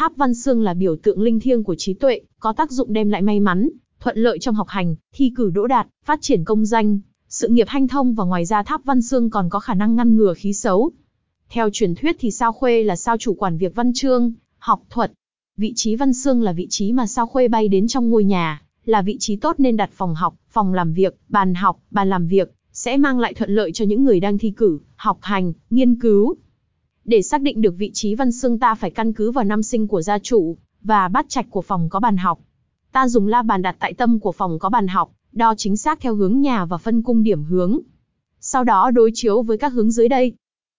Tháp Văn Xương là biểu tượng linh thiêng của trí tuệ, có tác dụng đem lại may mắn, thuận lợi trong học hành, thi cử đỗ đạt, phát triển công danh, sự nghiệp hanh thông và ngoài ra Tháp Văn Xương còn có khả năng ngăn ngừa khí xấu. Theo truyền thuyết thì sao khuê là sao chủ quản việc văn chương, học thuật. Vị trí văn xương là vị trí mà sao khuê bay đến trong ngôi nhà, là vị trí tốt nên đặt phòng học, phòng làm việc, bàn học, bàn làm việc, sẽ mang lại thuận lợi cho những người đang thi cử, học hành, nghiên cứu. Để xác định được vị trí văn xương ta phải căn cứ vào năm sinh của gia chủ, và bát trạch của phòng có bàn học. Ta dùng la bàn đặt tại tâm của phòng có bàn học, đo chính xác theo hướng nhà và phân cung điểm hướng. Sau đó đối chiếu với các hướng dưới đây.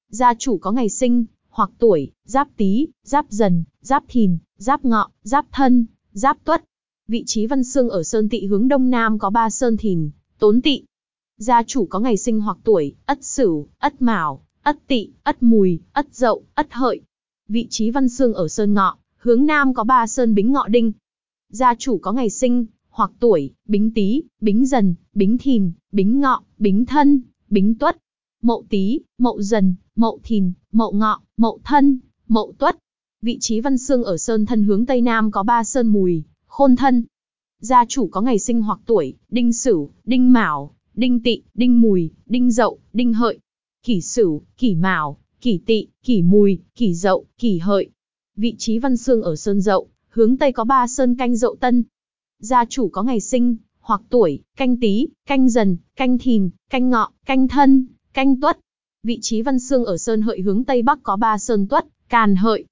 Gia chủ có ngày sinh, hoặc tuổi, giáp tý, giáp dần, giáp thìn, giáp ngọ, giáp thân, giáp tuất. Vị trí văn xương ở sơn tị hướng đông nam có ba sơn thìn, tốn tị. Gia chủ có ngày sinh hoặc tuổi, ất sửu, ất mão, ất tỵ, ất mùi, ất dậu, ất hợi. Vị trí văn xương ở sơn ngọ, hướng nam có ba sơn bính ngọ đinh. Gia chủ có ngày sinh, hoặc tuổi, bính tý, bính dần, bính thìn, bính ngọ, bính thân, bính tuất, mậu tý, mậu dần, mậu thìn, mậu ngọ, mậu thân, mậu tuất. Vị trí văn xương ở sơn thân hướng tây nam có ba sơn mùi, khôn thân. Gia chủ có ngày sinh hoặc tuổi, đinh sửu, đinh mão, đinh tỵ, đinh mùi, đinh dậu, đinh hợi. Kỷ sửu, kỷ mão, kỷ tỵ, kỷ mùi, kỷ dậu, kỷ hợi. Vị trí văn xương ở sơn dậu, hướng tây có ba sơn canh dậu tân. Gia chủ có ngày sinh, hoặc tuổi, canh tý, canh dần, canh thìn, canh ngọ, canh thân, canh tuất. Vị trí văn xương ở sơn hợi hướng tây bắc có ba sơn tuất, càn hợi.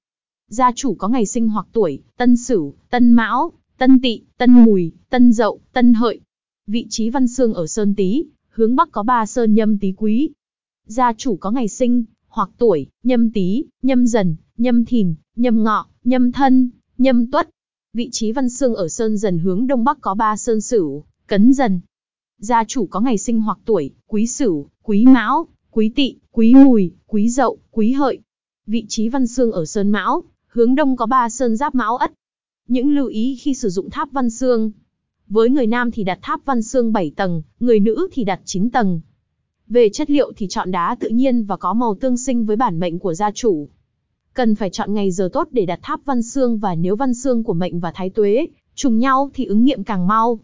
Gia chủ có ngày sinh hoặc tuổi, tân sửu, tân mão, tân tỵ, tân mùi, tân dậu, tân hợi. Vị trí văn xương ở sơn tý, hướng bắc có ba sơn nhâm tý quý. Gia chủ có ngày sinh, hoặc tuổi, nhâm tý, nhâm dần, nhâm thìn, nhâm ngọ, nhâm thân, nhâm tuất. Vị trí văn xương ở sơn dần hướng đông bắc có ba sơn sửu, cấn dần. Gia chủ có ngày sinh hoặc tuổi, quý sửu, quý mão, quý tỵ, quý mùi, quý dậu, quý hợi. Vị trí văn xương ở sơn mão, hướng đông có ba sơn giáp mão ất. Những lưu ý khi sử dụng tháp văn xương. Với người nam thì đặt tháp văn xương 7 tầng, người nữ thì đặt 9 tầng. Về chất liệu thì chọn đá tự nhiên và có màu tương sinh với bản mệnh của gia chủ. Cần phải chọn ngày giờ tốt để đặt tháp văn xương và nếu văn xương của mệnh và thái tuế trùng nhau thì ứng nghiệm càng mau.